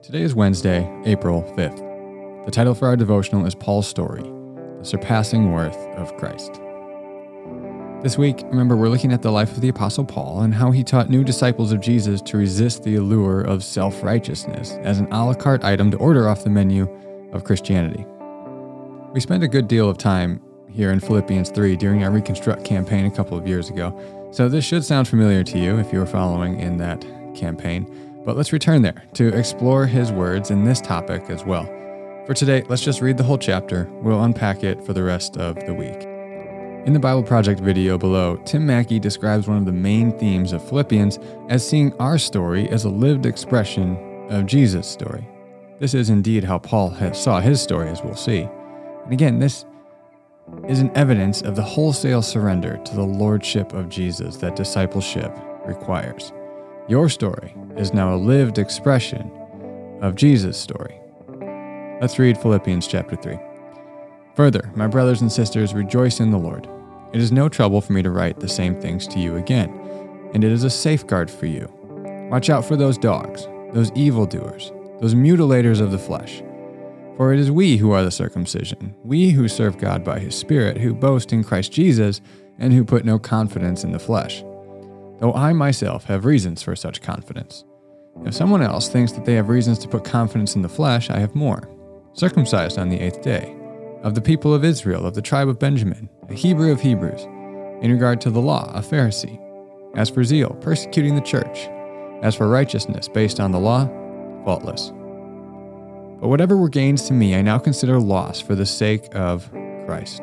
Today is Wednesday, April 5th. The title for our devotional is Paul's Story The Surpassing Worth of Christ. This week, remember, we're looking at the life of the Apostle Paul and how he taught new disciples of Jesus to resist the allure of self righteousness as an a la carte item to order off the menu of Christianity. We spent a good deal of time here in Philippians 3 during our Reconstruct campaign a couple of years ago, so this should sound familiar to you if you were following in that campaign. But let's return there to explore his words in this topic as well. For today, let's just read the whole chapter. We'll unpack it for the rest of the week. In the Bible Project video below, Tim Mackie describes one of the main themes of Philippians as seeing our story as a lived expression of Jesus' story. This is indeed how Paul saw his story, as we'll see. And again, this is an evidence of the wholesale surrender to the lordship of Jesus that discipleship requires. Your story is now a lived expression of Jesus' story. Let's read Philippians chapter 3. Further, my brothers and sisters, rejoice in the Lord. It is no trouble for me to write the same things to you again, and it is a safeguard for you. Watch out for those dogs, those evildoers, those mutilators of the flesh. For it is we who are the circumcision, we who serve God by his Spirit, who boast in Christ Jesus, and who put no confidence in the flesh. Though I myself have reasons for such confidence. If someone else thinks that they have reasons to put confidence in the flesh, I have more. Circumcised on the eighth day, of the people of Israel, of the tribe of Benjamin, a Hebrew of Hebrews, in regard to the law, a Pharisee. As for zeal, persecuting the church. As for righteousness, based on the law, faultless. But whatever were gains to me, I now consider loss for the sake of Christ.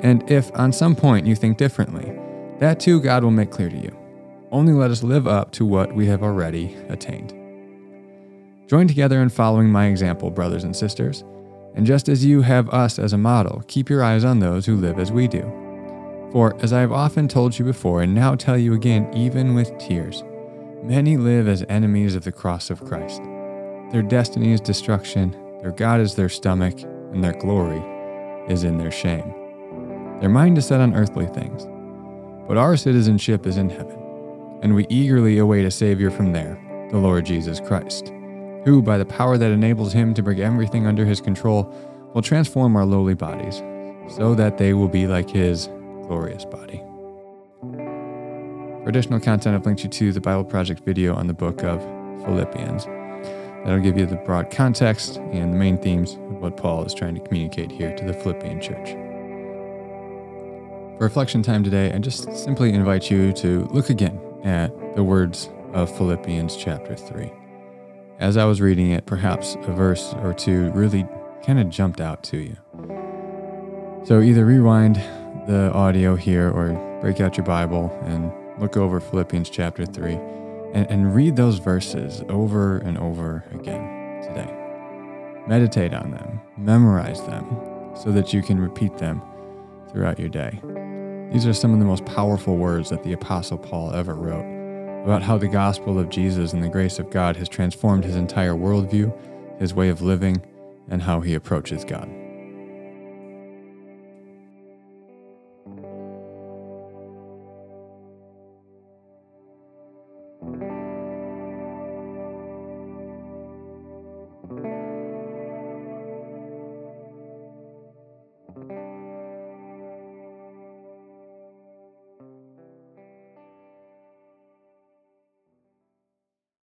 And if on some point you think differently, that too God will make clear to you. Only let us live up to what we have already attained. Join together in following my example, brothers and sisters. And just as you have us as a model, keep your eyes on those who live as we do. For, as I have often told you before, and now tell you again, even with tears, many live as enemies of the cross of Christ. Their destiny is destruction, their God is their stomach, and their glory is in their shame. Their mind is set on earthly things, but our citizenship is in heaven, and we eagerly await a Savior from there, the Lord Jesus Christ who, by the power that enables him to bring everything under his control, will transform our lowly bodies so that they will be like his glorious body. For additional content, I've linked you to the Bible Project video on the book of Philippians. That'll give you the broad context and the main themes of what Paul is trying to communicate here to the Philippian church. For reflection time today, I just simply invite you to look again at the words of Philippians chapter 3 as I was reading it, perhaps a verse or two really kind of jumped out to you. So either rewind the audio here or break out your Bible and look over Philippians chapter 3 and, and read those verses over and over again today. Meditate on them, memorize them so that you can repeat them throughout your day. These are some of the most powerful words that the Apostle Paul ever wrote about how the gospel of Jesus and the grace of God has transformed his entire worldview, his way of living, and how he approaches God.